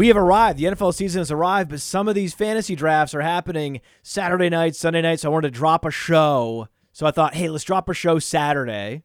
We have arrived. The NFL season has arrived, but some of these fantasy drafts are happening Saturday night, Sunday night. So I wanted to drop a show. So I thought, hey, let's drop a show Saturday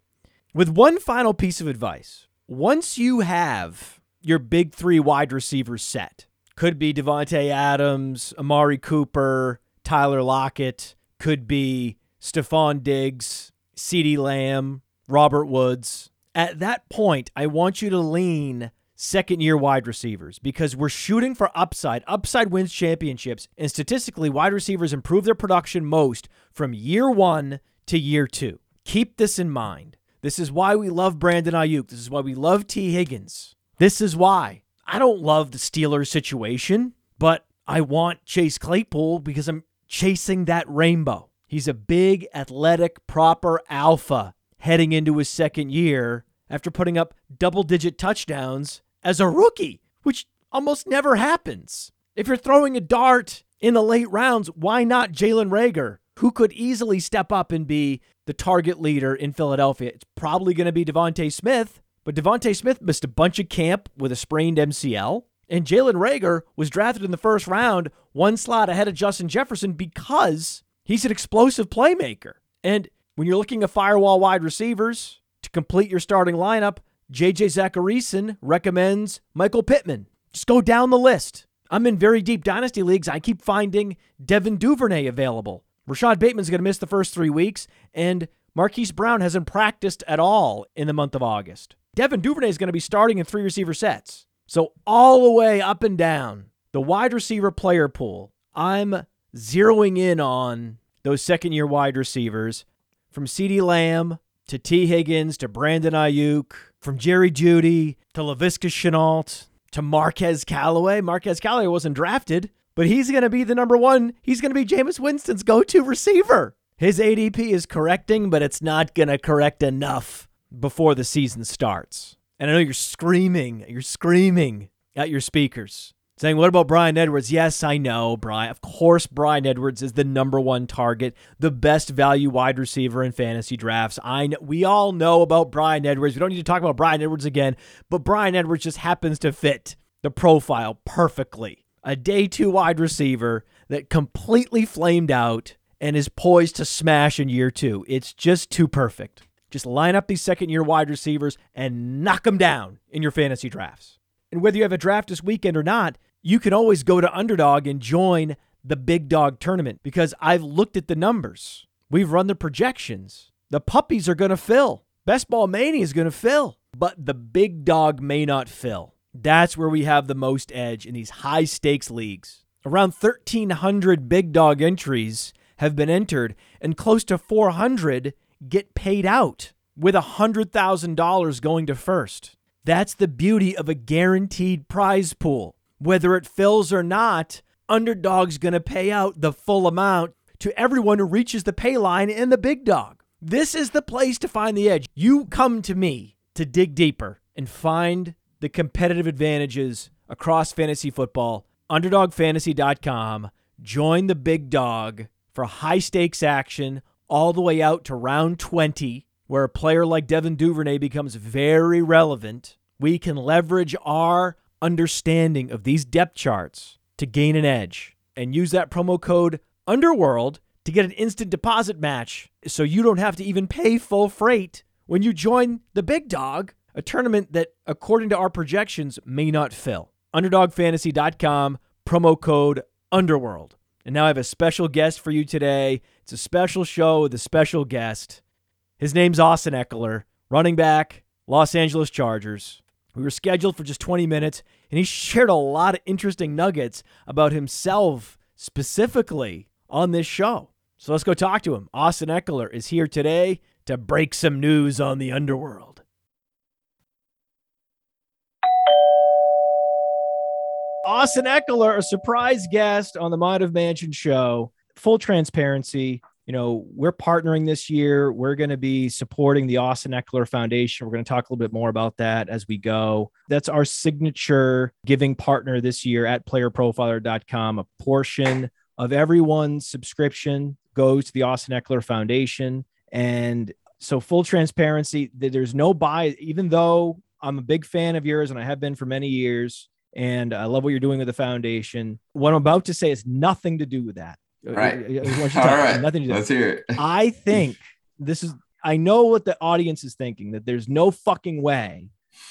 with one final piece of advice. Once you have your big three wide receivers set, could be Davante Adams, Amari Cooper, Tyler Lockett, could be Stefon Diggs, CeeDee Lamb, Robert Woods. At that point, I want you to lean second year wide receivers because we're shooting for upside. Upside wins championships. And statistically, wide receivers improve their production most from year one to year two. Keep this in mind. This is why we love Brandon Aiyuk. This is why we love Tee Higgins. This is why. I don't love the Steelers situation, but I want Chase Claypool because I'm chasing that rainbow. He's a big, athletic, proper alpha heading into his second year after putting up double digit touchdowns as a rookie, which almost never happens. If you're throwing a dart in the late rounds, why not Jalen Reagor, who could easily step up and be the target leader in Philadelphia? It's probably going to be DeVonta Smith, but DeVonta Smith missed a bunch of camp with a sprained MCL. And Jalen Reagor was drafted in the first round, one slot ahead of Justin Jefferson because he's an explosive playmaker. And when you're looking at firewall wide receivers to complete your starting lineup, JJ Zachariason recommends Michael Pittman. Just go down the list. I'm in very deep dynasty leagues. I keep finding Devin Duvernay available. Rashod Bateman's going to miss the first three weeks, and Marquise Brown hasn't practiced at all in the month of August. Devin Duvernay is going to be starting in three receiver sets. So, all the way up and down the wide receiver player pool, I'm zeroing in on those second year wide receivers from CeeDee Lamb to Tee Higgins to Brandon Aiyuk, from Jerry Jeudy to Laviska Shenault to Marquez Callaway. Marquez Callaway wasn't drafted, but he's going to be the number one. He's going to be Jameis Winston's go to receiver. His ADP is correcting, but it's not going to correct enough before the season starts. And I know you're screaming, you're screaming at your speakers saying, What about Bryan Edwards? Yes, I know, Brian. Of course, Bryan Edwards is the number one target, the best value wide receiver in fantasy drafts. I know, we all know about Bryan Edwards. We don't need to talk about Bryan Edwards again, but Bryan Edwards just happens to fit the profile perfectly. A day two wide receiver that completely flamed out and is poised to smash in year two. It's just too perfect. Just line up these second year wide receivers and knock them down in your fantasy drafts. And whether you have a draft this weekend or not, you can always go to Underdog and join the Big Dog tournament because I've looked at the numbers. We've run the projections. The puppies are going to fill. Best Ball Mania is going to fill, but the Big Dog may not fill. That's where we have the most edge in these high stakes leagues. Around 1,300 Big Dog entries have been entered, and close to 400 get paid out, with $100,000 going to first. That's the beauty of a guaranteed prize pool. Whether it fills or not, Underdog's going to pay out the full amount to everyone who reaches the pay line in the big dog. This is the place to find the edge. You come to me to dig deeper and find the competitive advantages across fantasy football. UnderdogFantasy.com. Join the big dog for high stakes action all the way out to round 20 where a player like Devin Duvernay becomes very relevant, we can leverage our understanding of these depth charts to gain an edge and use that promo code Underworld to get an instant deposit match so you don't have to even pay full freight when you join the big dog, a tournament that, according to our projections, may not fill. UnderdogFantasy.com, promo code Underworld. And now I have a special guest for you today. It's a special show with a special guest. His name's Austin Ekeler running back, Los Angeles Chargers. We were scheduled for just 20 minutes, and he shared a lot of interesting nuggets about himself specifically on this show. So let's go talk to him. Austin Ekeler is here today to break some news on the underworld. Austin Ekeler, a surprise guest on the Mind of Mansion show. Full transparency, you know, we're partnering this year. We're going to be supporting the Austin Ekeler Foundation. We're going to talk a little bit more about that as we go. That's our signature giving partner this year at playerprofiler.com. A portion of everyone's subscription goes to the Austin Ekeler Foundation. And so, full transparency, there's no bias, even though I'm a big fan of yours and I have been for many years and I love what you're doing with the foundation. What I'm about to say has nothing to do with that. Right. All right. Nothing to do. Let's hear it. I think this is. I know what the audience is thinking that there's no fucking way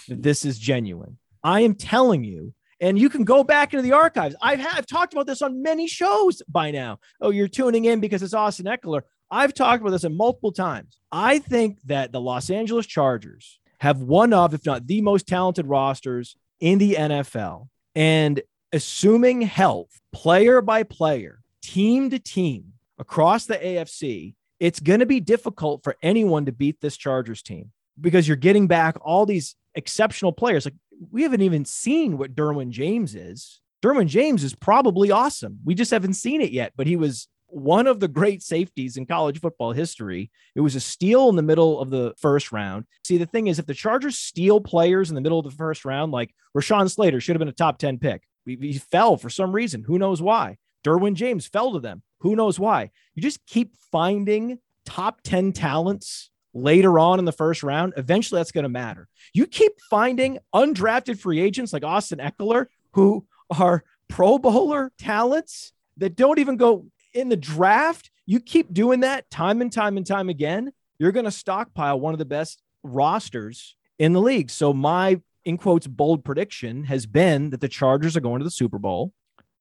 that this is genuine. I am telling you, and you can go back into the archives. I've had, I've talked about this on many shows by now. Oh, you're tuning in because it's Austin Ekeler. I've talked about this multiple times. I think that the Los Angeles Chargers have one of, if not the most talented rosters in the NFL. And assuming health, player by player, team to team across the AFC, it's going to be difficult for anyone to beat this Chargers team because you're getting back all these exceptional players. Like we haven't even seen what Derwin James is. Derwin James is probably awesome. We just haven't seen it yet, but he was one of the great safeties in college football history. It was a steal in the middle of the first round. See, the thing is, if the Chargers steal players in the middle of the first round, like Rashawn Slater should have been a top 10 pick, he fell for some reason. Who knows why? Derwin James fell to them. Who knows why? You just keep finding top 10 talents later on in the first round. Eventually, that's going to matter. You keep finding undrafted free agents like Austin Ekeler who are Pro Bowler talents that don't even go in the draft, you keep doing that time and time and time again, you're going to stockpile one of the best rosters in the league. So my in quotes bold prediction has been that the Chargers are going to the Super Bowl.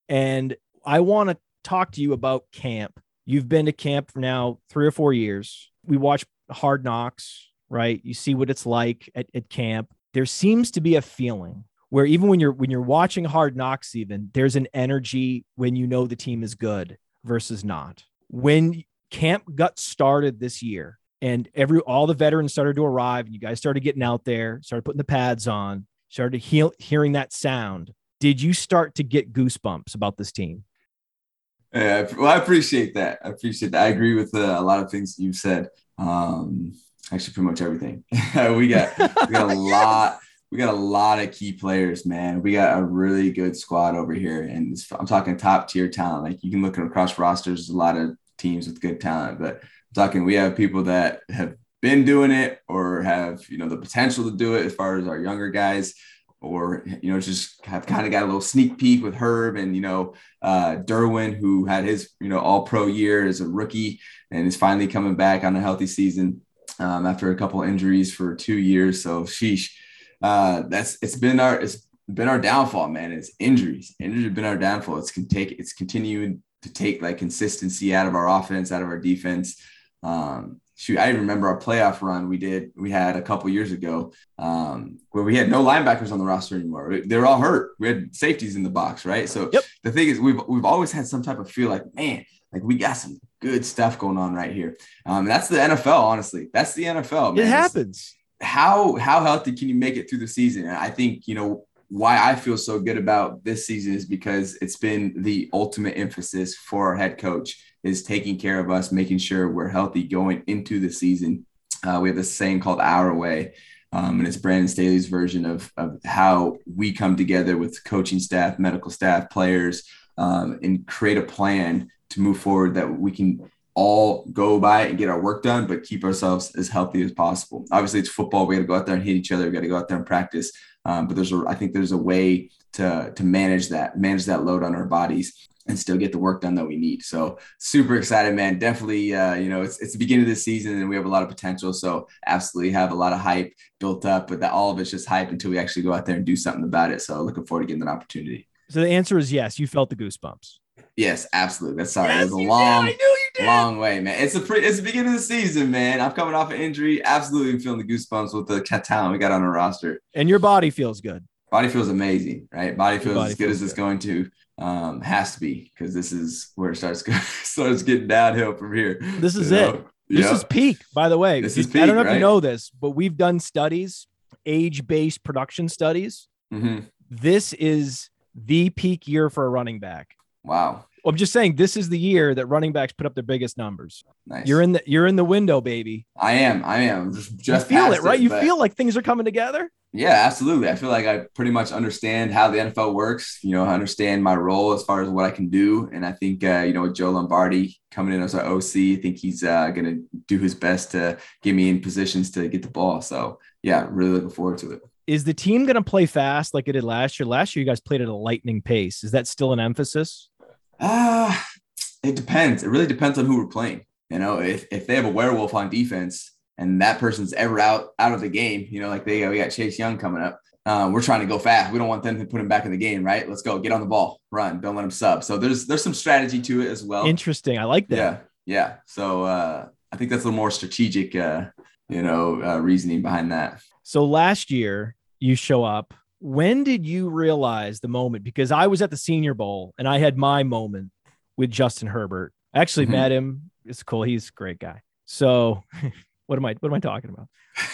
And I want to talk to you about camp. You've been to camp for now three or four years. We watch Hard Knocks, right? You see what it's like at, at camp. There seems to be a feeling where even when you're when you're watching Hard Knocks, even there's an energy when you know the team is good versus not. When camp got started this year and every all the veterans started to arrive and you guys started getting out there, started putting the pads on, started heal, hearing that sound, did you start to get goosebumps about this team? Yeah, well, I appreciate that. I appreciate that. I agree with uh, a lot of things you said. Um, actually, pretty much everything. we got we got a lot we got a lot of key players, man. We got a really good squad over here, and I'm talking top tier talent. Like you can look across rosters, there's a lot of teams with good talent, but I'm talking we have people that have been doing it or have you know the potential to do it as far as our younger guys or you know just have kind of got a little sneak peek with Herb and you know uh, Derwin who had his you know all pro year as a rookie and is finally coming back on a healthy season um, after a couple injuries for two years. So sheesh, uh, that's it's been our it's been our downfall, man. It's injuries. Injuries have been our downfall. It's can take it's continuing to take like consistency out of our offense, out of our defense. Um, shoot, I remember our playoff run we did we had a couple years ago um, where we had no linebackers on the roster anymore. They're all hurt. We had safeties in the box, right? So yep. the thing is, we've we've always had some type of feel like, man, like we got some good stuff going on right here. Um, that's the NFL, honestly. That's the NFL. Man. It happens how how healthy can you make it through the season? And I think you know why I feel so good about this season is because it's been the ultimate emphasis for our head coach is taking care of us, making sure we're healthy going into the season. Uh, we have this saying called our way. Um, and it's Brandon Staley's version of, of how we come together with coaching staff, medical staff, players, um, and create a plan to move forward that we can all go by and get our work done, but keep ourselves as healthy as possible. Obviously, it's football. We got to go out there and hit each other. We got to go out there and practice. Um, but there's, a, I think there's a way to to manage that, manage that load on our bodies, and still get the work done that we need. So super excited, man. Definitely, uh, you know, it's it's the beginning of the season and we have a lot of potential. So absolutely have a lot of hype built up, but that all of it's just hype until we actually go out there and do something about it. So looking forward to getting that opportunity. So the answer is yes. You felt the goosebumps. Yes, absolutely. That's sorry. Yes, it was a long, long way, man. It's a pretty, it's the beginning of the season, man. I'm coming off an injury. Absolutely feeling the goosebumps with the talent we got on our roster. And your body feels good. Body feels amazing, right? Body feels body as good feels as it's going to. Um, has to be because this is where it starts starts getting downhill from here. This is it. Know? This Yep. is peak, by the way. This is peak, I don't know if you know this, but we've done studies, age-based production studies. Mhm. This is the peak year for a running back. Wow. I'm just saying this is the year that running backs put up their biggest numbers. Nice. You're in the you're in the window, baby. I am. I am. Just, just you feel it, right? you feel like things are coming together. Yeah, absolutely. I feel like I pretty much understand how the NFL works. You know, I understand my role as far as what I can do, and I think uh, you know with Joe Lombardi coming in as our OC, I think he's uh, going to do his best to get me in positions to get the ball. So yeah, really looking forward to it. Is the team going to play fast like it did last year? Last year, you guys played at a lightning pace. Is that still an emphasis? Ah, it depends. It really depends on who we're playing. You know, if if they have a werewolf on defense and that person's ever out out of the game, you know, like they we got Chase Young coming up. Uh, we're trying to go fast. We don't want them to put him back in the game, right? Let's go. Get on the ball, run. Don't let him sub. So there's there's some strategy to it as well. Interesting. I like that. Yeah, yeah. So uh, I think that's a little more strategic, uh, you know, uh, reasoning behind that. So last year you show up. When did you realize the moment? Because I was at the Senior Bowl and I had my moment with Justin Herbert. I actually Mhm. met him. It's cool. He's a great guy. So what am I what am I talking about?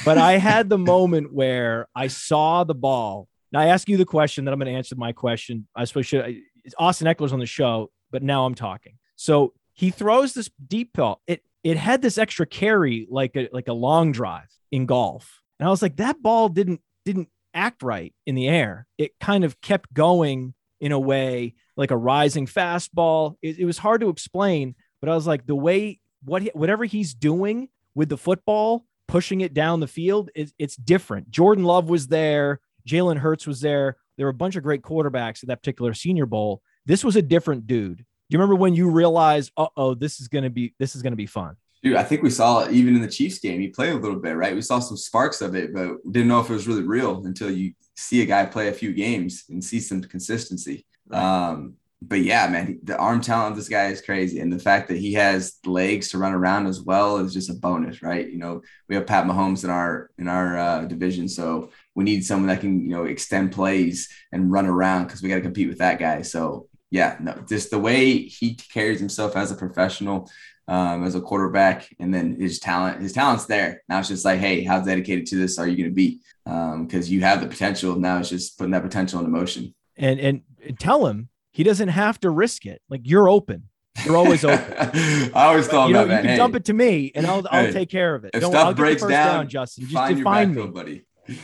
But I had the moment where I saw the ball. Now I ask you the question that I'm going to answer my question. I suppose should I, Austin Ekeler's on the show, but now I'm talking. So he throws this deep ball. It it had this extra carry like a like a long drive in golf. And I was like, that ball didn't didn't act right in the air. It kind of kept going in a way like a rising fastball. It, it was hard to explain, but I was like, the way what he, whatever he's doing with the football, pushing it down the field, is it's different. Jordan Love was there, Jalen Hurts was there. There were a bunch of great quarterbacks at that particular Senior Bowl. This was a different dude. Do you remember when you realized, uh oh, this is gonna be this is gonna be fun? Dude, I think we saw even in the Chiefs game. He played a little bit, right? We saw some sparks of it, but didn't know if it was really real until you see a guy play a few games and see some consistency. Um, but yeah, man, the arm talent of this guy is crazy. And the fact that he has legs to run around as well is just a bonus, right? You know, we have Pat Mahomes in our in our uh, division, so we need someone that can, you know, extend plays and run around because we got to compete with that guy. So yeah, no, just the way he carries himself as a professional, um, as a quarterback, and then his talent, his talent's there. Now it's just like, hey, how dedicated to this are you going to be? Because you have the potential. Now it's just putting that potential into motion. And, and tell him he doesn't have to risk it. Like you're open. You're always open. I always thought you know, about you that. can Hey, dump it to me, and I'll I'll Hey, take care of it. if Don't- stuff I'll breaks first down, Justin. Just find your define backfield, me. buddy. I'm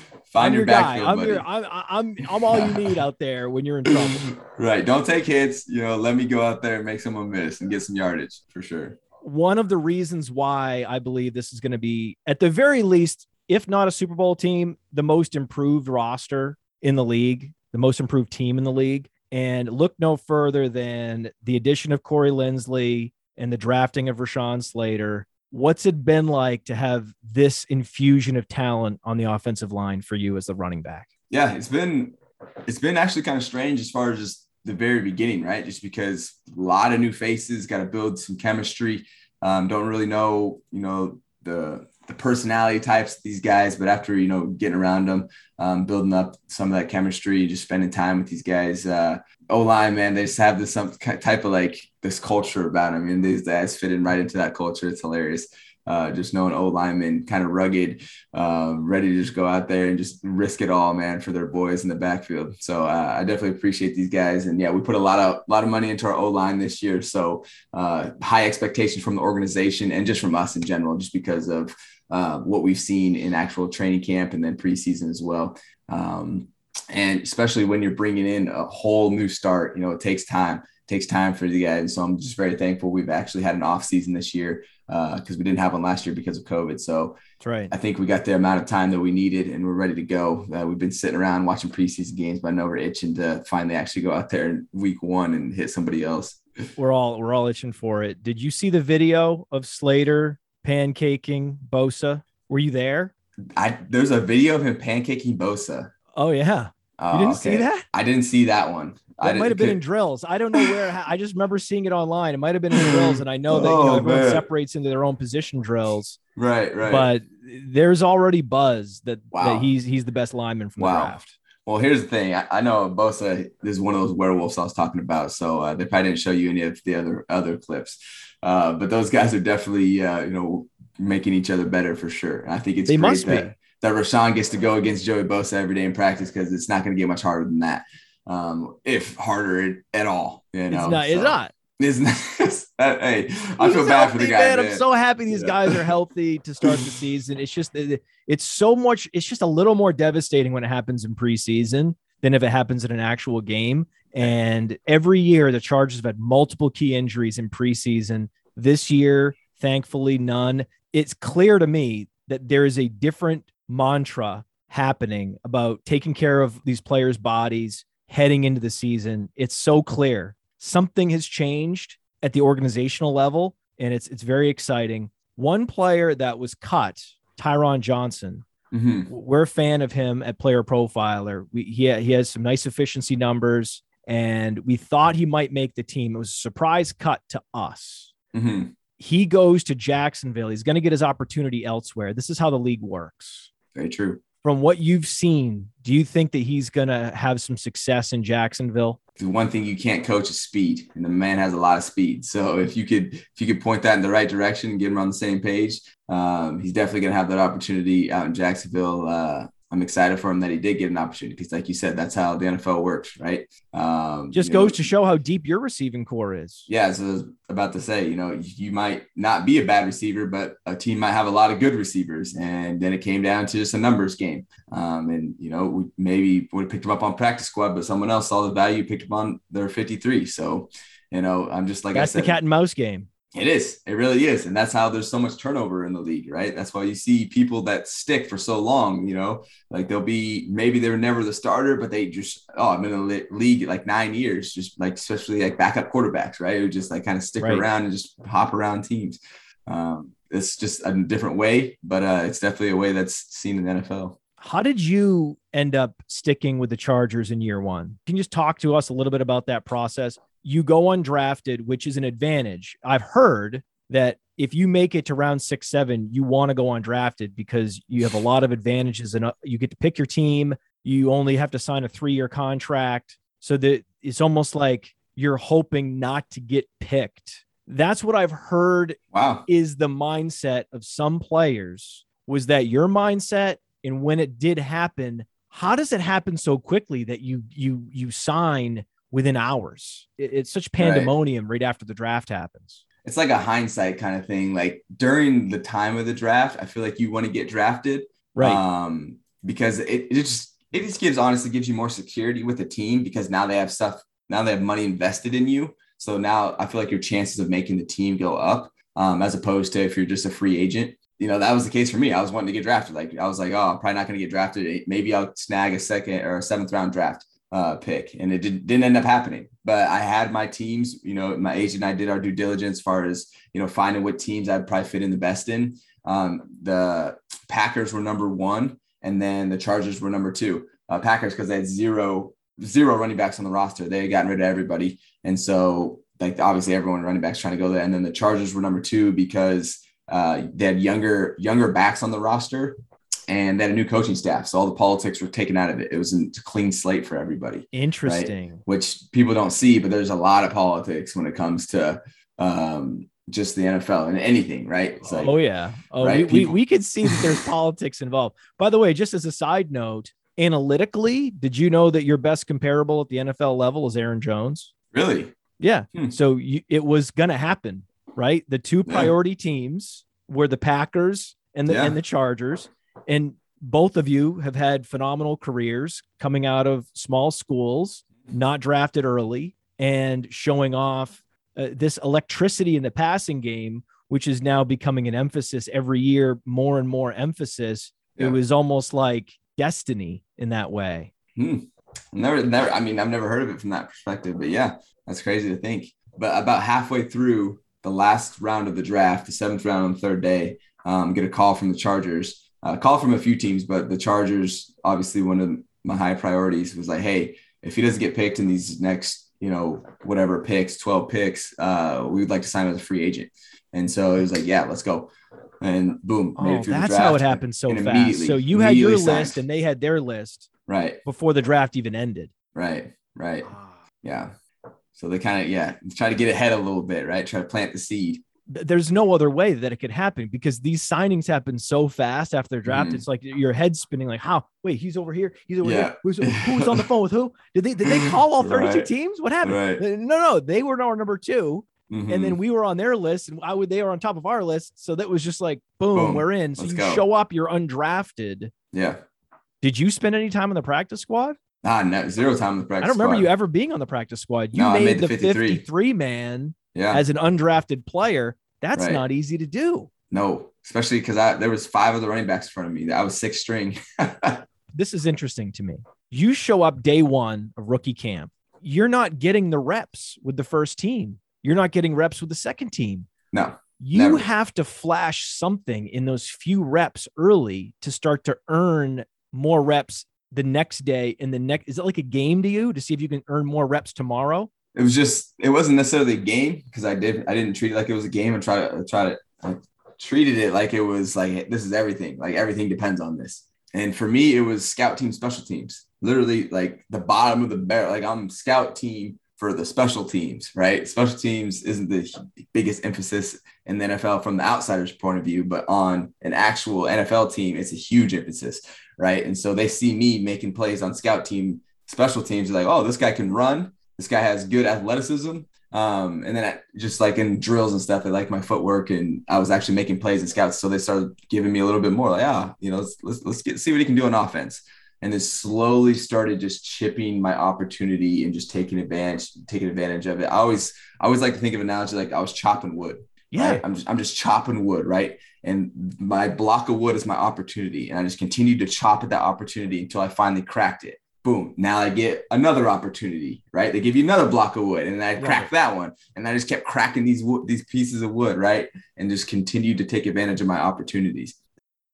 Find your, your guy. backfield, I'm buddy. your. I'm, I'm I'm all you need out there when you're in trouble. right. Don't take hits. You know, let me go out there and make someone miss and get some yardage for sure. One of the reasons why I believe this is going to be, at the very least, if not a Super Bowl team, the most improved roster in the league, the most improved team in the league. And look no further than the addition of Corey Linsley and the drafting of Rashawn Slater. What's it been like to have this infusion of talent on the offensive line for you as the running back? Yeah, it's been it's been actually kind of strange as far as just the very beginning, right? Just because a lot of new faces, got to build some chemistry. Um, don't really know, you know, the the personality types of these guys, but after you know getting around them, um, building up some of that chemistry, just spending time with these guys. Uh, O line, man, they just have this some type of like this culture about them, and these guys fit in right into that culture. It's hilarious. Uh, just knowing O linemen, kind of rugged, uh, ready to just go out there and just risk it all, man, for their boys in the backfield. So uh, I definitely appreciate these guys, and yeah, we put a lot of lot of money into our O line this year. So uh, high expectations from the organization and just from us in general, just because of uh, what we've seen in actual training camp and then preseason as well. Um, and especially when you're bringing in a whole new start, you know, it takes time. It takes time for the guys. So I'm just very thankful we've actually had an off season this year because we didn't have one last year because of COVID. So That's right. I think we got the amount of time that we needed and we're ready to go. Uh, we've been sitting around watching preseason games, but I know we're itching to finally actually go out there in week one and hit somebody else. We're all we're all itching for it. Did you see the video of Slater pancaking Bosa? Were you there? I there's a video of him pancaking Bosa. Oh yeah. Oh, You didn't see that? I didn't see that one. I might have been in drills. I don't know where. I just remember seeing it online. It might have been in drills, and I know that you know Oh, everyone man. separates into their own position drills. right, right. But there's already buzz that, Wow. that he's he's the best lineman from the draft. Well, here's the thing. I, I know Bosa is one of those werewolves I was talking about, so uh, they probably didn't show you any of the other other clips. Uh, but those guys are definitely, uh, you know, making each other better for sure. I think it's They great must be. that, that Rashawn gets to go against Joey Bosa every day in practice because it's not going to get much harder than that. Um, if harder at all, you know, it's not. It's not. It's not. hey, I feel bad for the guy. Man. man. I'm so happy these Yeah. guys are healthy to start the season. It's just it's so much. It's just a little more devastating when it happens in preseason than if it happens in an actual game. And every year, the Chargers have had multiple key injuries in preseason. This year, thankfully, none. It's clear to me that there is a different mantra happening about taking care of these players' bodies heading into the season. It's so clear. Something has changed at the organizational level, and it's it's very exciting. One player that was cut, Tyron Johnson, Mhm. we're a fan of him at Player Profiler. We, he he has some nice efficiency numbers, and we thought he might make the team. It was a surprise cut to us. Mhm. He goes to Jacksonville. He's going to get his opportunity elsewhere. This is how the league works. Very true. From what you've seen, do you think that he's going to have some success in Jacksonville? The one thing you can't coach is speed, and the man has a lot of speed. So if you could, if you could point that in the right direction and get him on the same page, um, he's definitely going to have that opportunity out in Jacksonville. Uh, I'm excited for him that he did get an opportunity because, like you said, that's how the NFL works, right? Um, Just you know, goes to show how deep your receiving corps is. Yeah, so I was about to say, you know, you might not be a bad receiver, but a team might have a lot of good receivers, and then it came down to just a numbers game. Um, and you know, we maybe would have picked him up on practice squad, but someone else saw the value, picked him on their 53. So, you know, I'm just like That's I the cat and mouse game. It is. It really is. And that's how there's so much turnover in the league, right? That's why you see people that stick for so long, you know, like they'll be maybe they were never the starter, but they just, oh, I'm in the league like nine years, just like, especially like backup quarterbacks, right? Who just like kind of stick Right. around and just hop around teams. Um, it's just a different way, but uh, it's definitely a way that's seen in the NFL. How did you end up sticking with the Chargers in year one? Can you just talk to us a little bit about that process? You go undrafted, which is an advantage. I've heard that if you make it to round six, seven, you want to go undrafted because you have a lot of advantages and uh, you get to pick your team. You only have to sign a three year contract. So that it's almost like you're hoping not to get picked. That's what I've heard Wow. is the mindset of some players. Was that your mindset? And when it did happen, how does it happen so quickly that you you you sign within hours? It- it's such pandemonium right. after the draft happens. It's like a hindsight kind of thing. Like during the time of the draft, I feel like you want to get drafted. Right. Um, because it, it just it just gives honestly gives you more security with the team because now they have stuff now they have money invested in you. So now I feel like your chances of making the team go up um, as opposed to if you're just a free agent. You know, that was the case for me. I was wanting to get drafted. Like I was like, oh, I'm probably not going to get drafted. Maybe I'll snag a second or a seventh round draft uh, pick. And it did, didn't end up happening. But I had my teams, you know, my agent and I did our due diligence as far as, you know, finding what teams I'd probably fit in the best in. Um, the Packers were number one, and then the Chargers were number two. Uh, Packers because they had zero zero running backs on the roster. They had gotten rid of everybody, and so like obviously everyone running backs trying to go there. And then the Chargers were number two because uh, they had younger younger backs on the roster, and they had a new coaching staff. So all the politics were taken out of it. It was a clean slate for everybody Interesting. which people don't see, but there's a lot of politics when it comes to um, just the NFL and anything, right? It's like, oh yeah. Oh, right, we, we we could see that there's politics involved. By the way, just as a side note, analytically, did you know that your best comparable at the NFL level is Aaron Jones? really? Yeah. Hmm. So you, it was going to happen, right? The two Yeah. priority teams were the Packers and the Yeah. and the Chargers, and both of you have had phenomenal careers coming out of small schools, not drafted early, and showing off uh, this electricity in the passing game, which is now becoming an emphasis every year, more and more emphasis. Yeah. It was almost like destiny in that way. Hmm. Never, never. I mean, I've never heard of it from that perspective, but yeah, that's crazy to think. But about halfway through the last round of the draft, the seventh round on the third day, um, get a call from the Chargers. Uh, call from a few teams, but the Chargers, obviously one of my high priorities, was like, hey, if he doesn't get picked in these next, you know, whatever picks, twelve picks, uh, we would like to sign him as a free agent. And so it was like, yeah, let's go. And boom, made Oh, it through the that's how it happened so fast. So you had your signed. list and they had their list Right, before the draft even ended. right, right. Yeah. So they kind of, yeah, try to get ahead a little bit, right? Try to plant the seed. There's no other way that it could happen because these signings happen so fast after they're drafted. Mhm. It's like your head spinning. Like, how? Wait, he's over here. He's over Yeah. here. Who's, who's on the phone with who? Did they did they call all 32 Right. teams? What happened? Right. No, no, they were our number two, and then Mhm. we were on their list, and I would they were on top of our list. So that was just like, boom, Boom. we're in. So Let's you go. show up, you're undrafted. yeah. Did you spend any time on the practice squad? Ah, no, zero time in the practice. I don't remember squad. you ever being on the practice squad. You No, made, made the the 53. 53. man Yeah. as an undrafted player. That's Right. not easy to do. no, especially because I there was five other running backs in front of me. I was six string. This is interesting to me. You show up day one of rookie camp. You're not getting the reps with the first team. You're not getting reps with the second team. no. You Never. have to flash something in those few reps early to start to earn more reps the next day. In the next, is it like a game to you to see if you can earn more reps tomorrow? It was just it wasn't necessarily a game because I did I didn't treat it like it was a game and try to try to I treated it like it was like this is everything like everything depends on this. And for me, it was scout team special teams. Literally like the bottom of the barrel. Like I'm scout team for the special teams, right? Special teams isn't the biggest emphasis in the NFL from the outsider's point of view, but on an actual NFL team, it's a huge emphasis, right? And so they see me making plays on scout team special teams, like, oh, this guy can run. This guy has good athleticism. Um, and then I, just like in drills and stuff, they like my footwork, and I was actually making plays in scouts. So they started giving me a little bit more, like, ah, you know, let's let's, let's get see what he can do on offense. And then slowly started just chipping my opportunity and just taking advantage, taking advantage of it. I always, I always like to think of analogy like I was chopping wood. Yeah. right? I'm just, I'm just chopping wood, right? And my block of wood is my opportunity. And I just continued to chop at that opportunity until I finally cracked it. Boom. Now I get another opportunity, right? They give you another block of wood and I Right. cracked that one. And I just kept cracking these wood, these pieces of wood, right? And just continued to take advantage of my opportunities.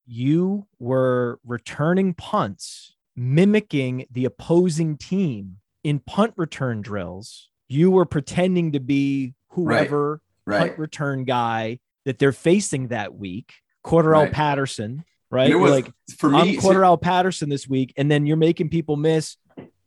you were returning punts, mimicking the opposing team in punt return drills. You were pretending to be whoever Right. punt return guy that they're facing that week, Cordarrelle Right. Patterson, right? You're was like, for me, I'm me. Cordarrelle Patterson this week, and then you're making people miss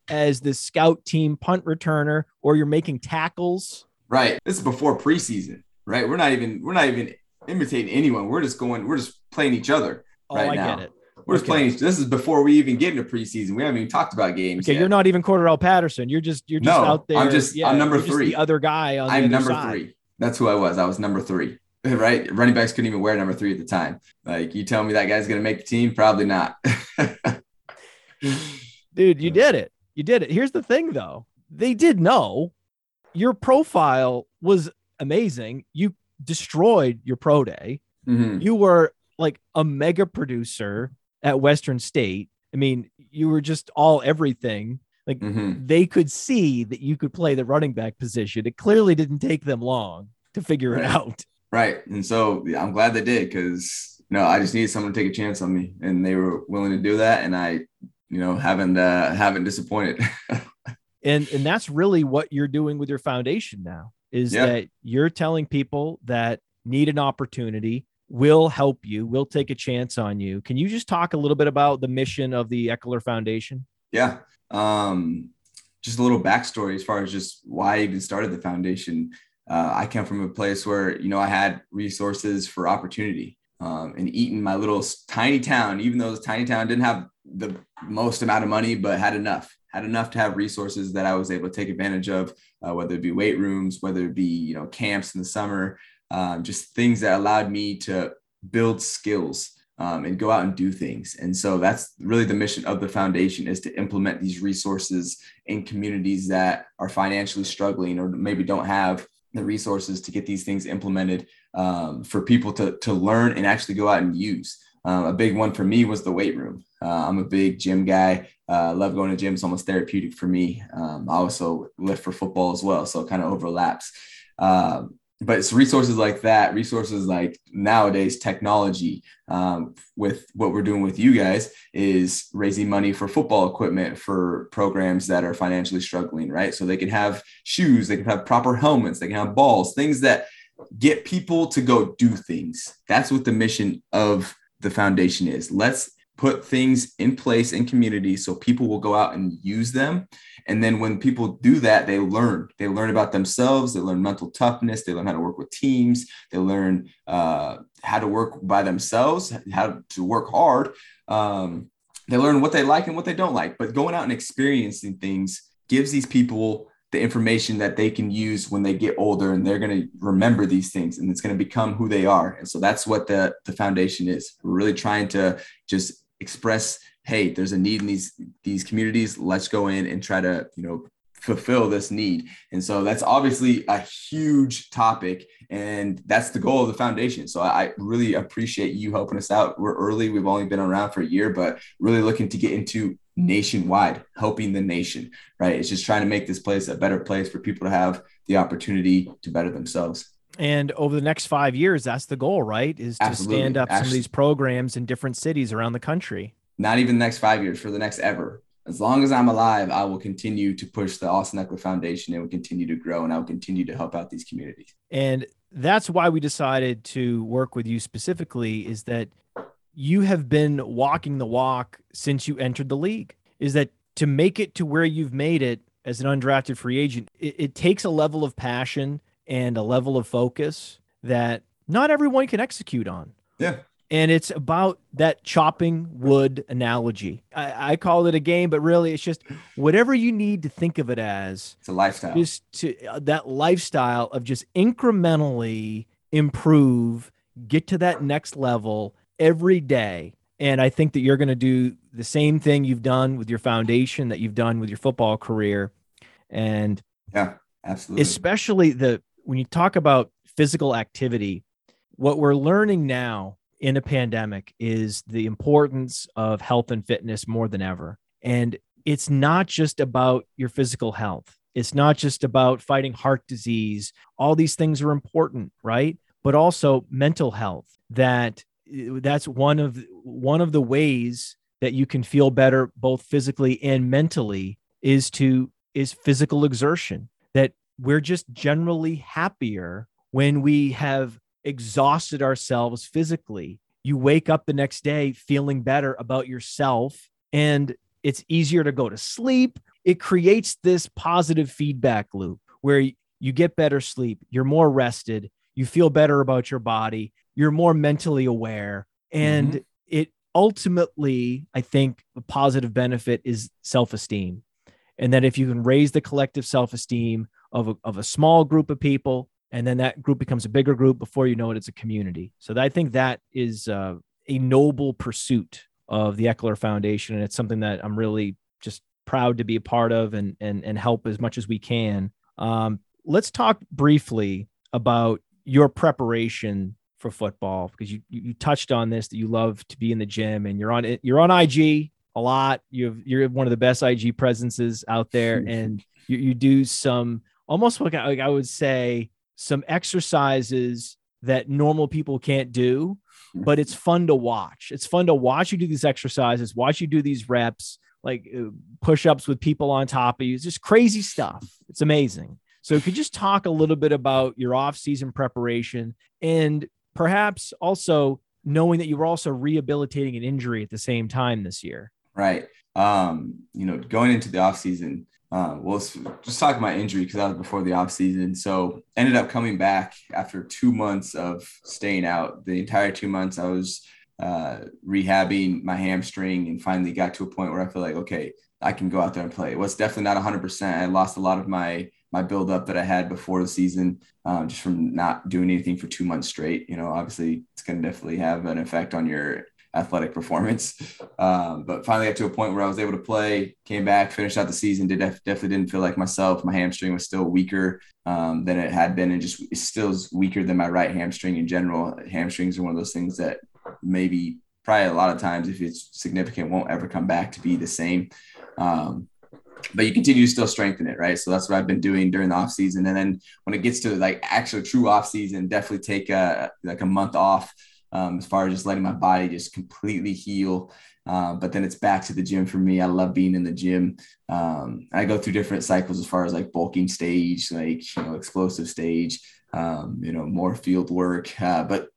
as the scout team punt returner, or you're making tackles. Right. This is before preseason, right? We're not even we're not even imitating anyone. We're just going, we're just playing each other. Oh, Right I now. get it. We're just Okay. playing. This is before we even get into preseason. We haven't even talked about games. Okay, yet. you're not even Cordarrelle Patterson. You're just you're just No, out there. I'm just- I'm number just three. the other guy on the I'm number side. three. That's who I was. I was number three. Right? Running backs couldn't even wear number three at the time. Like you tell me that guy's gonna make the team? Probably not. Dude, you did it. You did it. Here's the thing though. They did know your profile was amazing. You destroyed your pro day. Mhm. You were like a mega producer at Western State. I mean, you were just all everything. Like Mhm. they could see that you could play the running back position. It clearly didn't take them long to figure it out. Right. And so yeah, I'm glad they did because you know I just needed someone to take a chance on me, and they were willing to do that, and I, you know, haven't uh, haven't disappointed. and and that's really what you're doing with your foundation now is Yeah. that you're telling people that need an opportunity will help you will take a chance on you can you just talk a little bit about the mission of the Ekeler foundation Yeah. Um, just a little backstory as far as just why I even started the foundation. Uh, I come from a place where, you know, I had resources for opportunity. Um, and Eaton, my little tiny town, even though this tiny town didn't have the most amount of money, but had enough, had enough to have resources that I was able to take advantage of, uh, whether it be weight rooms, whether it be, you know, camps in the summer, um, just things that allowed me to build skills um, and go out and do things. And so that's really the mission of the foundation is to implement these resources in communities that are financially struggling or maybe don't have the resources to get these things implemented um, for people to, to learn and actually go out and use. Um, a big one for me was the weight room. Uh, I'm a big gym guy. Uh, love going to gym. It's almost therapeutic for me. Um, I also lift for football as well. So it kind of overlaps. Um, but it's resources like that, resources like nowadays technology um, with what we're doing with you guys is raising money for football equipment for programs that are financially struggling, right? So they can have shoes, they can have proper helmets, they can have balls, things that get people to go do things. That's what the mission of the foundation is. Let's put things in place in communities so people will go out and use them. And then when people do that, they learn. They learn about themselves. They learn mental toughness. They learn how to work with teams. They learn uh, how to work by themselves, how to work hard. Um, they learn what they like and what they don't like. But going out and experiencing things gives these people the information that they can use when they get older and they're going to remember these things and it's going to become who they are and so that's what the the foundation is we're really trying to just express hey there's a need in these these communities. Let's go in and try to you know fulfill this need. And so that's obviously a huge topic and that's the goal of the foundation. So i really appreciate you helping us out. We're early. We've only been around for a year but really looking to get into nationwide, helping the nation, right? It's just trying to make this place a better place for people to have the opportunity to better themselves. And over the next five years, that's the goal, right? Is to Absolutely. stand up some of these programs in different cities around the country. Not even the next five years, for the next ever. As long as I'm alive, I will continue to push the Austin Ekeler Foundation. It will continue to grow and I will continue to help out these communities. And that's why we decided to work with you specifically is that you have been walking the walk since you entered the league is that to make it to where you've made it as an undrafted free agent, it, it, takes a level of passion and a level of focus that not everyone can execute on. Yeah. And it's about that chopping wood analogy. I, I call it a game, but really it's just whatever you need to think of it as. It's a lifestyle. Just to uh, that lifestyle of just incrementally improve, get to that next level every day. And I think that you're going to do the same thing you've done with your foundation that you've done with your football career. And yeah, absolutely. Especially the when you talk about physical activity, what we're learning now in a pandemic is the importance of health and fitness more than ever. And it's not just about your physical health. It's not just about fighting heart disease. All these things are important, right? But also mental health that that's one of one of the ways that you can feel better both physically and mentally is to is physical exertion that we're just generally happier when we have exhausted ourselves physically. You wake up the next day feeling better about yourself and it's easier to go to sleep. It creates this positive feedback loop where you get better sleep you're more rested you feel better about your body you're more mentally aware and mm-hmm. it ultimately i think a positive benefit is self-esteem. And that if you can raise the collective self-esteem of a, of a small group of people and then that group becomes a bigger group before you know it it's a community. So i think that is uh, a noble pursuit of the Ekeler foundation and it's something that i'm really just proud to be a part of and and, and help as much as we can. Um, let's talk briefly about your preparation for football because you you touched on this that you love to be in the gym and you're on it you're on IG a lot. You've you're one of the best IG presences out there and you, you do some almost like I, like I would say some exercises that normal people can't do but it's fun to watch. It's fun to watch you do these exercises watch you do these reps like uh, push-ups with people on top of you. It's just crazy stuff. It's amazing. So could you just talk a little bit about your off-season preparation and perhaps also knowing that you were also rehabilitating an injury at the same time this year. Right. Um, you know, going into the off season, uh, well, just talk about injury because that was before the off season. So ended up coming back after two months of staying out. The entire two months I was uh, rehabbing my hamstring and finally got to a point where I feel like, okay, I can go out there and play. It was definitely not 100%. I lost a lot of my my build up that I had before the season, um, just from not doing anything for two months straight. You know, obviously it's going to definitely have an effect on your athletic performance. Um, but finally got to a point where I was able to play, came back, finished out the season. Did definitely didn't feel like myself. My hamstring was still weaker um, than it had been, and just still is weaker than my right hamstring in general. Hamstrings are one of those things that maybe probably a lot of times, if it's significant, won't ever come back to be the same. Um, but you continue to still strengthen it, right? So that's what I've been doing during the off season. And then when it gets to like actual true off season, definitely take a, like a month off um, as far as just letting my body just completely heal. Uh, but then it's back to the gym for me. I love being in the gym. Um, I go through different cycles as far as like bulking stage, like you know, explosive stage, um, you know, more field work. Uh, but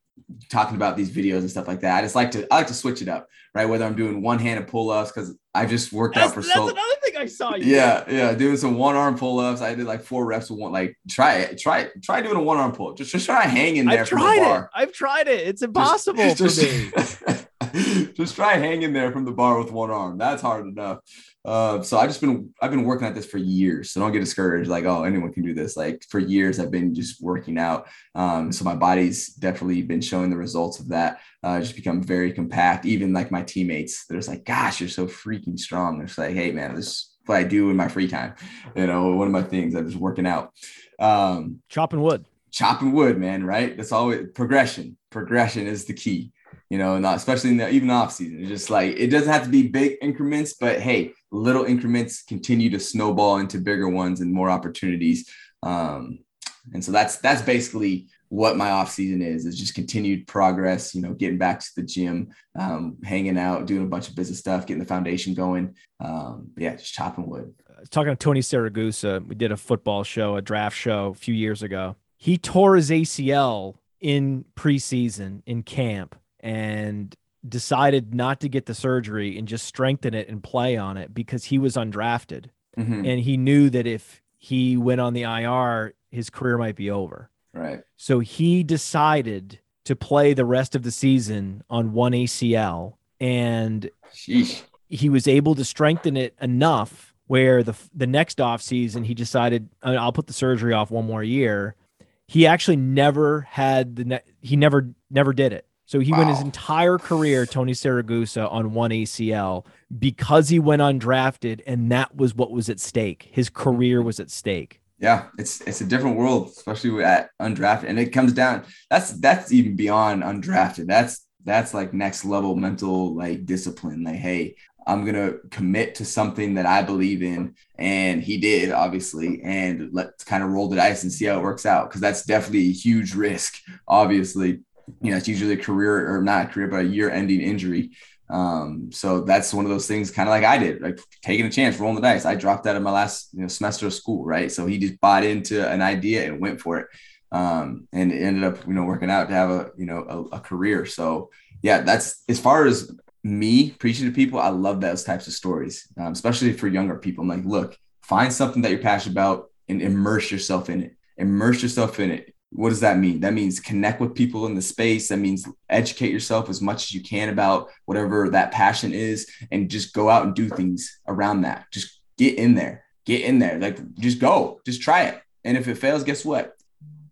talking about these videos and stuff like that. I just like to I like to switch it up, right? Whether I'm doing one handed pull ups because I just worked That's, out for that's so. That's another thing I saw you. Yeah, yeah, doing some one arm pull ups. I did like four reps with one. Like try it, try it, try doing a one arm pull. Just just try hanging there I've from tried the it. bar. I've tried it. It's impossible Just, for me. just, just try hanging there from the bar with one arm. That's hard enough. Uh, so I just been I've been working at this for years. So don't get discouraged. Like oh anyone can do this. Like for years I've been just working out. Um, so my body's definitely been showing the results of that. Uh, just become very compact. Even like my teammates, they're just like, gosh, you're so freaking strong. They're like, hey man, this is what I do in my free time. You know, one of my things. I'm just working out. Um, Chopping wood. chopping wood, man, right? That's always progression. Progression is the key, you know, not especially in the even off season. It's just like it doesn't have to be big increments, but hey, little increments continue to snowball into bigger ones and more opportunities. Um, and so that's that's basically what my off season is is just continued progress you know getting back to the gym um, hanging out doing a bunch of business stuff getting the foundation going um, yeah just chopping wood talking to Tony Siragusa. We did a football show, a draft show a few years ago. He tore his ACL in preseason in camp and decided not to get the surgery and just strengthen it and play on it because he was undrafted. Mhm. And he knew that if he went on the IR, his career might be over. right So he decided to play the rest of the season on one ACL and Sheesh. he was able to strengthen it enough where the the next off season he decided "Uh, I'll put the surgery off one more year. He actually never had the ne- he never never did it. So he went his entire career, Tony Siragusa, on one ACL because he went undrafted, and that was what was at stake. His career was at stake. Yeah, it's it's a different world, especially at undrafted, and it comes down. That's that's even beyond undrafted. That's that's like next level mental like discipline. Like, hey, I'm gonna commit to something that I believe in, and he did obviously, and let's kind of roll the dice and see how it works out because that's definitely a huge risk. Obviously, you know, it's usually a career or not a career, but a year-ending injury. Um, so that's one of those things, kind of like I did, like taking a chance, rolling the dice. I dropped out of my last you know, semester of school, right? So he just bought into an idea and went for it, um, and it ended up you know working out to have a you know a, a career. So yeah, that's as far as me preaching to people. I love those types of stories, um, especially for younger people. I'm like, look, find something that you're passionate about and immerse yourself in it. Immerse yourself in it what does that mean? That means connect with people in the space. That means educate yourself as much as you can about whatever that passion is and just go out and do things around that. Just get in there, get in there. Like just go, just try it. And if it fails, guess what?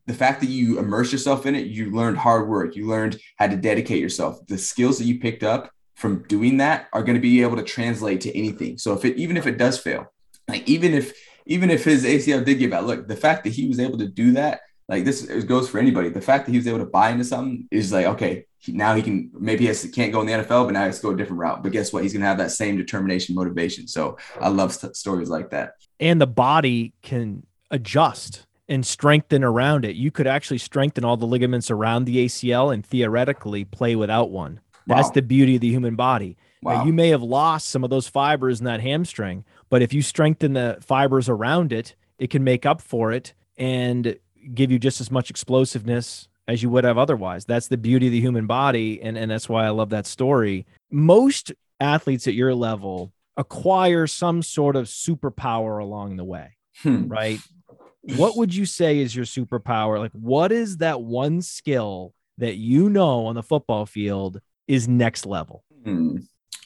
The fact that you immerse yourself in it, you learned hard work. You learned how to dedicate yourself. The skills that you picked up from doing that are going to be able to translate to anything. So if it, even if it does fail, like even if, even if his ACL did give out, look, the fact that he was able to do that like this it goes for anybody. The fact that he was able to buy into something is like, okay, he, now he can maybe he has, can't go in the NFL, but now he has to go a different route. But guess what? He's gonna have that same determination, motivation. So I love st- stories like that. and the body can adjust and strengthen around it. You could actually strengthen all the ligaments around the ACL and theoretically play without one. That's Wow. the beauty of the human body. Now, Wow. you may have lost some of those fibers in that hamstring, but if you strengthen the fibers around it, it can make up for it and give you just as much explosiveness as you would have otherwise. That's the beauty of the human body. And, and that's why I love that story. Most athletes at your level acquire some sort of superpower along the way Hmm. right? what would you say is your superpower? Like, what is that one skill that you know on the football field is next level? Hmm.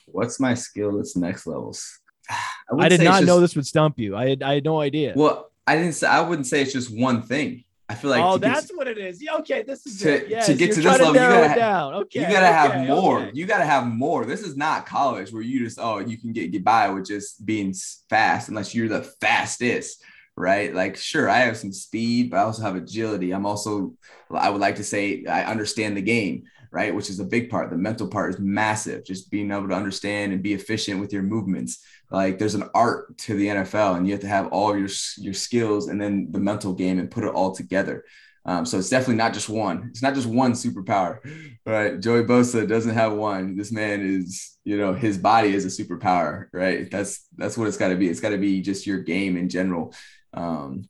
What's my skill that's next levels? I, wouldn't did not know this would stump you. I had, I had no idea. Well, I didn't say I wouldn't say it's just one thing. I feel like oh, to get- that's what it is. Yeah, okay, this is To- it. Yes, to get to this level, you gotta it down. Okay, you gotta have more. okay. You gotta have more. This is not college where you just oh you can get get by with just being fast unless you're the fastest, right? Like sure, I have some speed, but I also have agility. I'm also I would like to say I understand the game, right? Which is a big part. The mental part is massive. Just being able to understand and be efficient with your movements. Like there's an art to the NFL, and you have to have all your your skills and then the mental game and put it all together. Um, so it's definitely not just one. It's not just one superpower, right? Joey Bosa doesn't have one. This man is, you know, his body is a superpower, right? That's that's what it's got to be. It's got to be just your game in general. Um,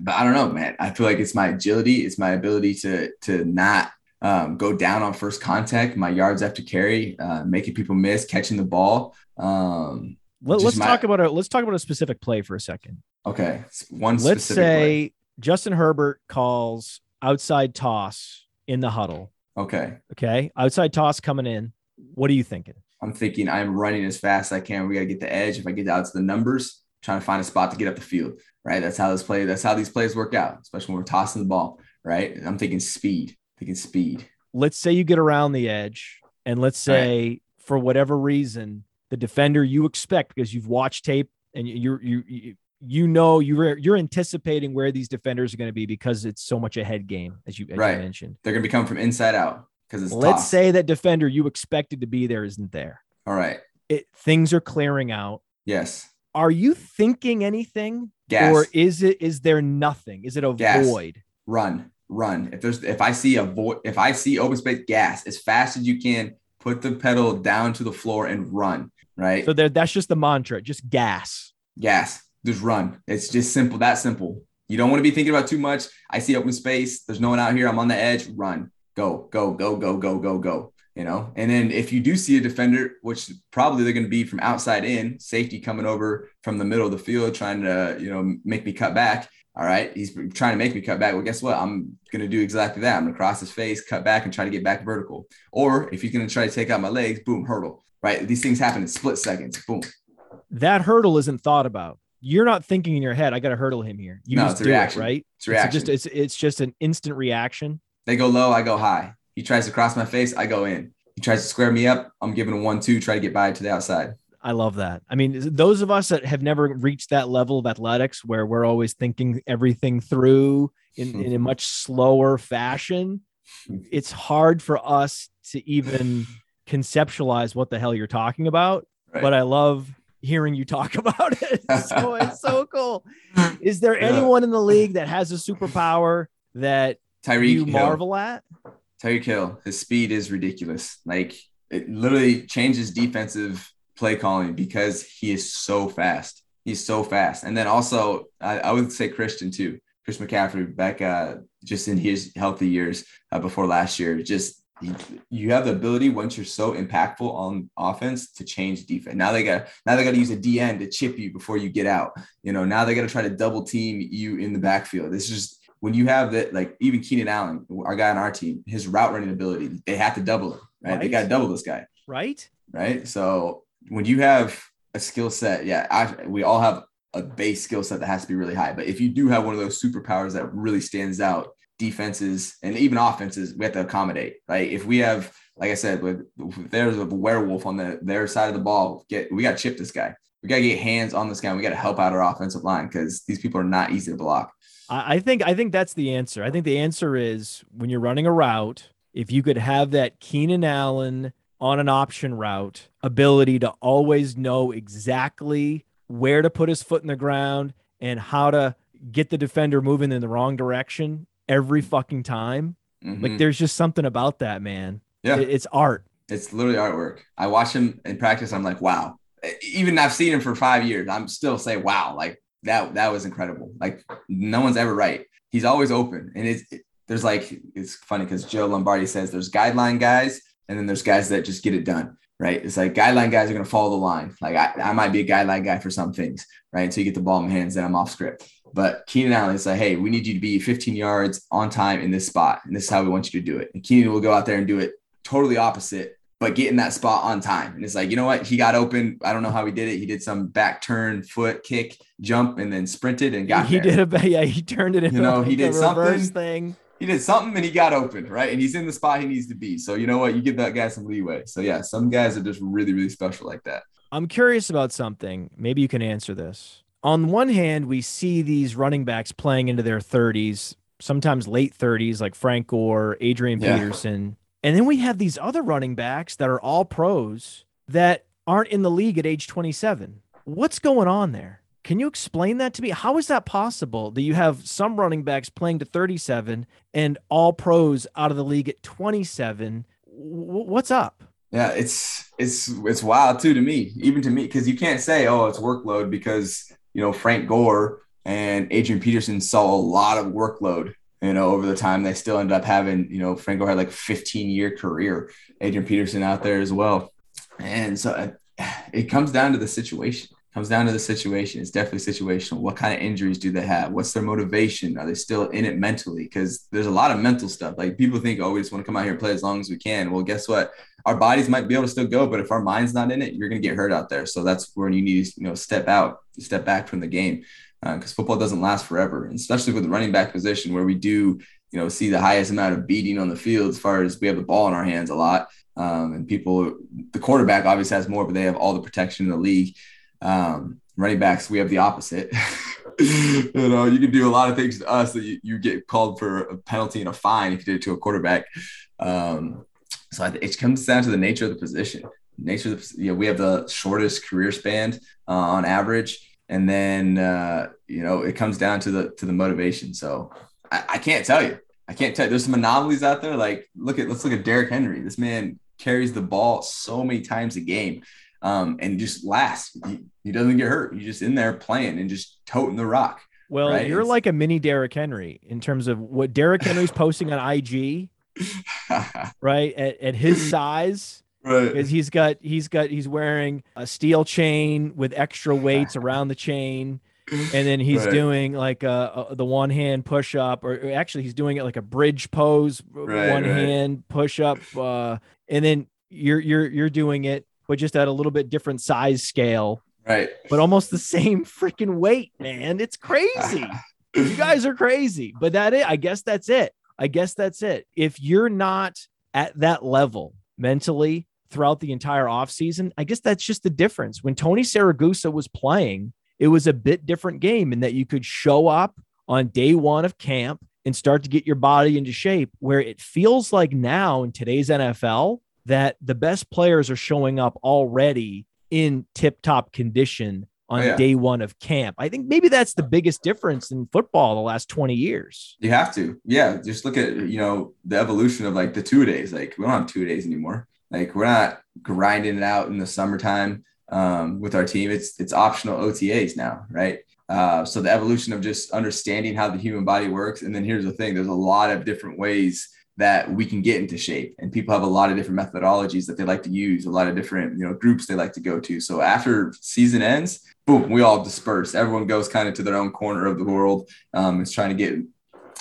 but I don't know, man. I feel like it's my agility. It's my ability to to not um, go down on first contact, my yards after carry, uh, making people miss, catching the ball. Um, Let, us my- talk about a let's talk about a specific play for a second. okay, one. Let's specific say Justin Herbert calls outside toss in the huddle. okay, Okay, outside toss coming in. What are you thinking? I'm thinking I'm running as fast as I can. We got to get the edge. If I get out to the numbers, trying to find a spot to get up the field. Right, that's how this play. That's how these plays work out, especially when we're tossing the ball. Right, I'm thinking speed. Thinking speed. Let's say you get around the edge, and let's Right. say for whatever reason, the defender you expect because you've watched tape and you're you you you know you're you're anticipating where these defenders are going to be because it's so much a head game as you, as Right. you mentioned. They're gonna be coming from inside out because it's Let's tossed. say that defender you expected to be there isn't there. All right. It things are clearing out. Yes. Are you thinking anything, Gas. or is it is there nothing? Is it a Gas. void? run, run. If there's if I see a void, if I see open space, gas as fast as you can. Put the pedal down to the floor and run. Right. So there, that's just the mantra. Just gas. gas. Just run. It's just simple. That simple. You don't want to be thinking about too much. I see open space. There's no one out here. I'm on the edge. Run. Go. Go. Go. Go. Go. Go. Go. You know. And then if you do see a defender, which probably they're going to be from outside in, safety coming over from the middle of the field, trying to you know make me cut back. All right, he's trying to make me cut back. Well, guess what? I'm going to do exactly that. I'm going to cross his face, cut back, and try to get back vertical. Or if he's going to try to take out my legs, boom, hurdle. Right? These things happen in split seconds. Boom. That hurdle isn't thought about. You're not thinking in your head, I got to hurdle him here. You No, just it's a do it, reaction. right? It's reaction. just it's it's just an instant reaction. They go low, I go high. He tries to cross my face, I go in. He tries to square me up, I'm giving a one, two, try to get by to the outside. I love that. I mean, those of us that have never reached that level of athletics where we're always thinking everything through in, in a much slower fashion, it's hard for us to even conceptualize what the hell you're talking about. Right. But I love hearing you talk about it. so it's so cool. Is there Yeah. anyone in the league that has a superpower that Tyreek you Hill. marvel at? Tyreek Hill, his speed is ridiculous. Like it literally changes defensive play calling because he is so fast. He's so fast. And then also, I, I would say Christian too. Chris McCaffrey back uh, just in his healthy years uh, before last year. Just you, have the ability once you're so impactful on offense to change defense. Now they got now they got to use a DN to chip you before you get out. You know now they got to try to double team you in the backfield. This is just when you have that like even Keenan Allen, our guy on our team, his route running ability, they have to double him. Right, they got to double this guy Right? right? So when you have a skill set, yeah, I, we all have a base skill set that has to be really high. But if you do have one of those superpowers that really stands out, defenses and even offenses, we have to accommodate, Like If we have, like I said, with there's a werewolf on the their side of the ball, get we got to chip this guy. We got to get hands on this guy. We got to help out our offensive line because these people are not easy to block. I think I think that's the answer. I think the answer is when you're running a route, if you could have that Keenan Allen on an option route ability to always know exactly where to put his foot in the ground and how to get the defender moving in the wrong direction every fucking time. Like Mhm. there's just something about that, man. yeah, It- It's art. It's literally artwork. I watch him in practice. I'm like, wow. Even I've seen him for five years. I'm still say, wow, like that that was incredible. Like no one's ever right. He's always open, and it's it- there's like it's funny because Joe Lombardi says there's guideline guys, and then there's guys that just get it done. Right? It's like guideline guys are gonna follow the line. Like I, I might be a guideline guy for some things, right? Until you get the ball in my hands, then I'm off script. But Keenan Allen is like, hey, we need you to be 15 yards on time in this spot, and this is how we want you to do it. And Keenan will go out there and do it totally opposite, but get in that spot on time. And it's like, you know what? He got open. I don't know how he did it. He did some back turn, foot kick, jump, and then sprinted and got he there. did a yeah, he turned it into You know, he did something. thing. He did something and he got open, right? And he's in the spot he needs to be. So you know what? You give that guy some leeway. So yeah, some guys are just really, really special like that. I'm curious about something. Maybe you can answer this. On one hand, we see these running backs playing into their 30s, sometimes late 30s, like Frank Gore, Adrian Yeah. Peterson. And then we have these other running backs that are all pros that aren't in the league at age 27. What's going on there? Can you explain that to me? How is that possible that you have some running backs playing to 37 and all pros out of the league at 27? W- what's up? Yeah, it's it's it's wild too to me, even to me, because you can't say, oh, it's workload because you know Frank Gore and Adrian Peterson saw a lot of workload you know, over the time they still end up having, you know, Franco had like 15 year career, Adrian Peterson out there as well. And so uh, it comes down to the situation comes down to the situation. It's definitely situational. What kind of injuries do they have? What's their motivation? Are they still in it mentally? Because there's a lot of mental stuff. Like people think, oh, we just want to come out here and play as long as we can. Well, guess what? Our bodies might be able to still go, but if our mind's not in it, you're going to get hurt out there. So that's when you need to, you know, step out, step back from the game, because uh, football doesn't last forever, and especially with the running back position where we do, you know, see the highest amount of beating on the field as far as we have the ball in our hands a lot. Um, and people, the quarterback obviously has more, but they have all the protection in the league. Um, running backs, we have the opposite. you know, you can do a lot of things to us that you, you get called for a penalty and a fine if you did it to a quarterback. Um, so it comes down to the nature of the position. Nature of the, you know, we have the shortest career span uh, on average, and then uh, you know it comes down to the to the motivation. So I, I can't tell you. I can't tell. You. There's some anomalies out there. Like look at let's look at Derrick Henry. This man carries the ball so many times a game um, and just lasts. He, he, doesn't get hurt. He's just in there playing and just toting the rock. Well, right? you're it's, like a mini Derrick Henry in terms of what Derrick Henry's posting on IG, right? At, at his size, right? Because he's got he's got he's wearing a steel chain with extra weights around the chain. And then he's right. doing like a, a, the one hand push up, or actually he's doing it like a bridge pose, right, one hand push up, uh, and then you're you're you're doing it but just at a little bit different size scale. Right. But almost the same freaking weight, man. It's crazy. you guys are crazy. But that it, I guess that's it. I guess that's it. If you're not at that level mentally throughout the entire offseason, I guess that's just the difference. When Tony Siragusa was playing, it was a bit different game in that you could show up on day one of camp and start to get your body into shape where it feels like now in today's NFL, that the best players are showing up already in tip top condition on oh, yeah. day one of camp. I think maybe that's the biggest difference in football the last 20 years. You have to. Yeah. Just look at, you know, the evolution of like the two days. Like we don't have two days anymore. Like we're not grinding it out in the summertime um, with our team. It's it's optional OTAs now, right? Uh, so the evolution of just understanding how the human body works. And then here's the thing: there's a lot of different ways that we can get into shape. And people have a lot of different methodologies that they like to use a lot of different you know groups they like to go to. So after season ends boom we all disperse. Everyone goes kind of to their own corner of the world um, is trying to get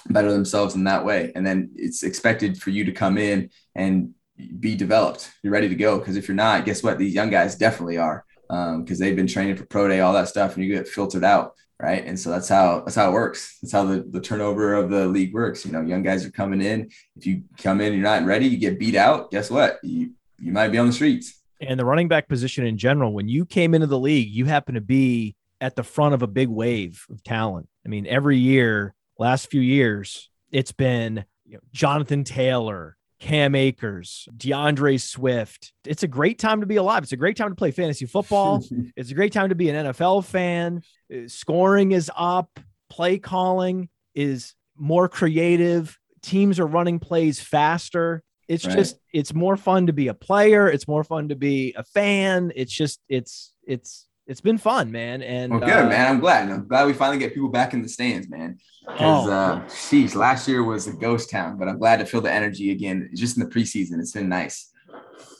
better themselves in that way. And then it's expected for you to come in and be developed. You're ready to go. Because if you're not guess what? These young guys definitely are because um, they've been training for pro day all that stuff and you get filtered out right? And so that's how that's how it works. That's how the, the turnover of the league works. You know, young guys are coming in. If you come in, you're not ready, you get beat out. Guess what? You you might be on the streets. And the running back position in general, when you came into the league, you happen to be at the front of a big wave of talent. I mean, every year, last few years, it's been you know, Jonathan Taylor, Cam Akers, D'Andre Swift. It's a great time to be alive. It's a great time to play fantasy football. it's a great time to be an NFL fan. Uh, scoring is up, play calling is more creative. Teams are running plays faster. It's right. just it's more fun to be a player. It's more fun to be a fan. It's just it's it's it's been fun, man. And well, good, uh, man. I'm glad. I'm glad we finally get people back in the stands, man. Because, oh, uh, geez, last year was a ghost town, but I'm glad to feel the energy again. Just in the preseason, it's been nice.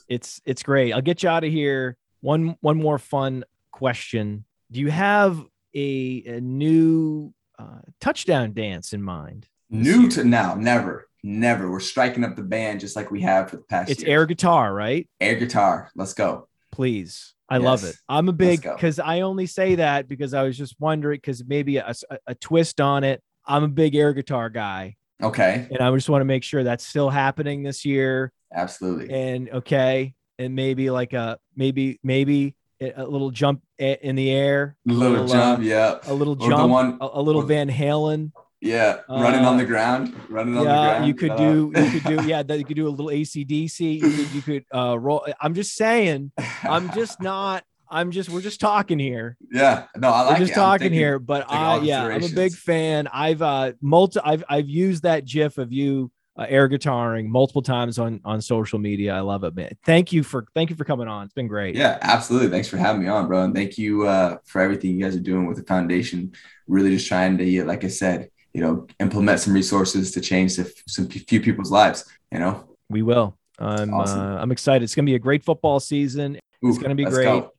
It's it's great. I'll get you out of here. One one more fun question. Do you have a, a new uh, touchdown dance in mind? New to now, never, never. We're striking up the band just like we have for the past. It's years. air guitar, right? Air guitar. Let's go. Please. I yes. love it. I'm a big because I only say that because I was just wondering because maybe a, a, a, twist on it. I'm a big air guitar guy. Okay. And I just want to make sure that's still happening this year. Absolutely. And okay, and maybe like a maybe maybe a little jump in the air. A little, little jump, uh, yeah. A little jump. One, a, a, little Van Halen. Yeah, running uh, on the ground, running yeah, on the ground. you could uh, do, you could do, yeah, that you could do a little ACDC. You could, you could uh, roll. I'm just saying, I'm just not. I'm just, we're just talking here. Yeah, no, I like. We're just it. talking thinking, here, but I, yeah, I'm a big fan. I've uh, multi, I've, I've used that GIF of you uh, air guitaring multiple times on on social media. I love it, man. Thank you for thank you for coming on. It's been great. Yeah, absolutely. Thanks for having me on, bro. And thank you uh, for everything you guys are doing with the foundation. Really, just trying to, like I said, you know, implement some resources to change some few people's lives. You know, we will. I'm awesome. uh, I'm excited. It's going to be a great football season. Ooh, it's going to be great. Go.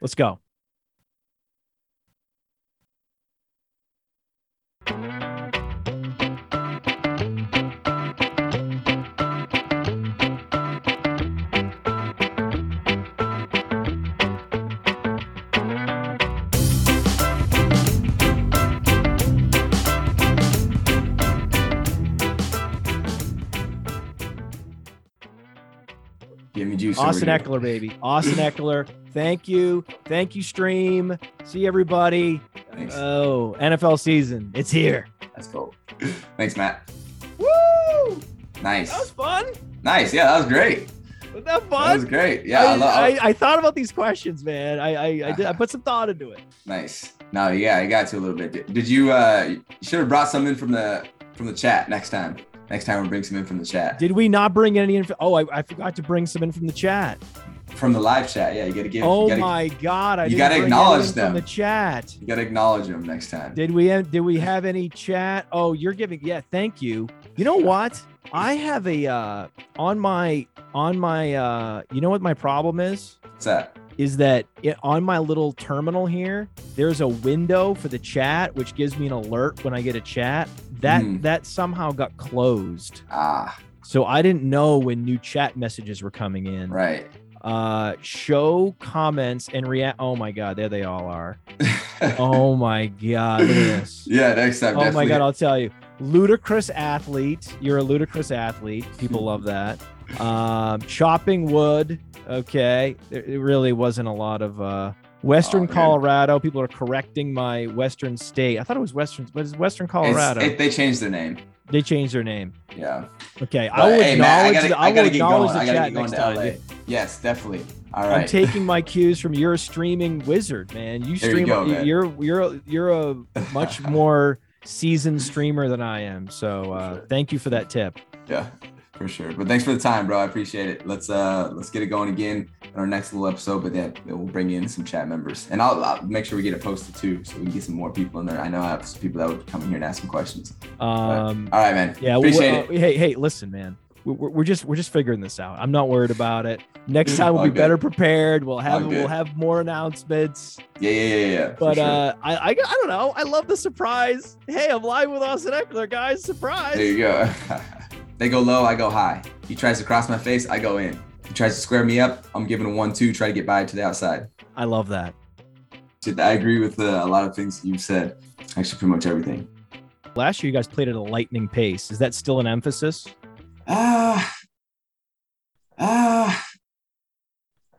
Let's go. Juice. Austin Ekeler, baby. Austin Ekeler. Thank you. Thank you, stream. See everybody. Thanks. Oh, NFL season. It's here. That's cool. Thanks, Matt. Woo! Nice. That was fun. Nice. Yeah, that was great. Was that fun? That was great. Yeah, I, I, I, I thought about these questions, man. I I, I, did, I put some thought into it. Nice. No, yeah, I got to a little bit. Did, did you? uh You should have brought some in from the from the chat next time. Next time we'll bring some in from the chat. Did we not bring any info? Oh, I, I forgot to bring some in from the chat. From the live chat, yeah. You got to give. Oh gotta, my god! I you got to acknowledge them from the chat. You got to acknowledge them next time. Did we? Did we have any chat? Oh, you're giving. Yeah, thank you. You know what? I have a uh on my on my uh. You know what my problem is? What's that? Is that it, on my little terminal here, there's a window for the chat, which gives me an alert when I get a chat. That mm. that somehow got closed. Ah. So I didn't know when new chat messages were coming in. Right. Uh, show comments and react. Oh my god, there they all are. oh my god, look at this. Yeah, next time. Oh definitely. my god, I'll tell you. Ludicrous athlete. You're a ludicrous athlete. People love that. Um, chopping wood. Okay, it really wasn't a lot of uh, Western oh, Colorado. People are correcting my Western state. I thought it was Western. but it's Western Colorado? It, they changed their name. They changed their name. Yeah. Okay, I will hey, acknowledge. I gotta, the, I, I gotta acknowledge the chat next time. LA. Yes, definitely. All right. I'm taking my cues from your streaming wizard, man. You stream. You go, man. You're you're you're a much more seasoned streamer than I am. So uh, sure. thank you for that tip. Yeah for sure. But thanks for the time, bro. I appreciate it. Let's uh let's get it going again in our next little episode. But yeah, we'll bring in some chat members, and I'll, I'll, make sure we get it posted too, so we can get some more people in there. I know I have some people that would come in here and ask some questions. Um, but, all right, man. Yeah, appreciate uh, it. Hey, hey, listen, man. We're, we're just we're just figuring this out. I'm not worried about it. Next time we'll be good. better prepared. We'll have we'll have more announcements. Yeah, yeah, yeah, yeah. But sure. uh, I, I I don't know. I love the surprise. Hey, I'm live with Austin Ekeler, guys. Surprise. There you go. They go low, I go high. He tries to cross my face, I go in. He tries to square me up, I'm giving a one-two, try to get by to the outside. I love that. I agree with uh, a lot of things you said. Actually, pretty much everything. Last year, you guys played at a lightning pace. Is that still an emphasis? Ah, uh, ah,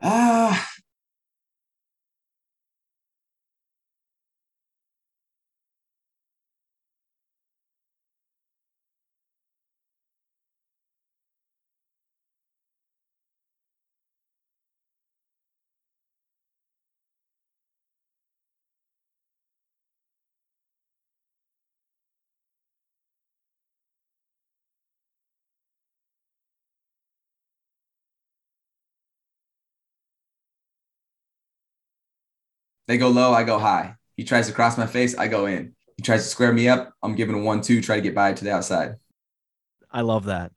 uh, ah. They go low, I go high. He tries to cross my face, I go in. He tries to square me up, I'm giving a one two, try to get by to the outside. I love that.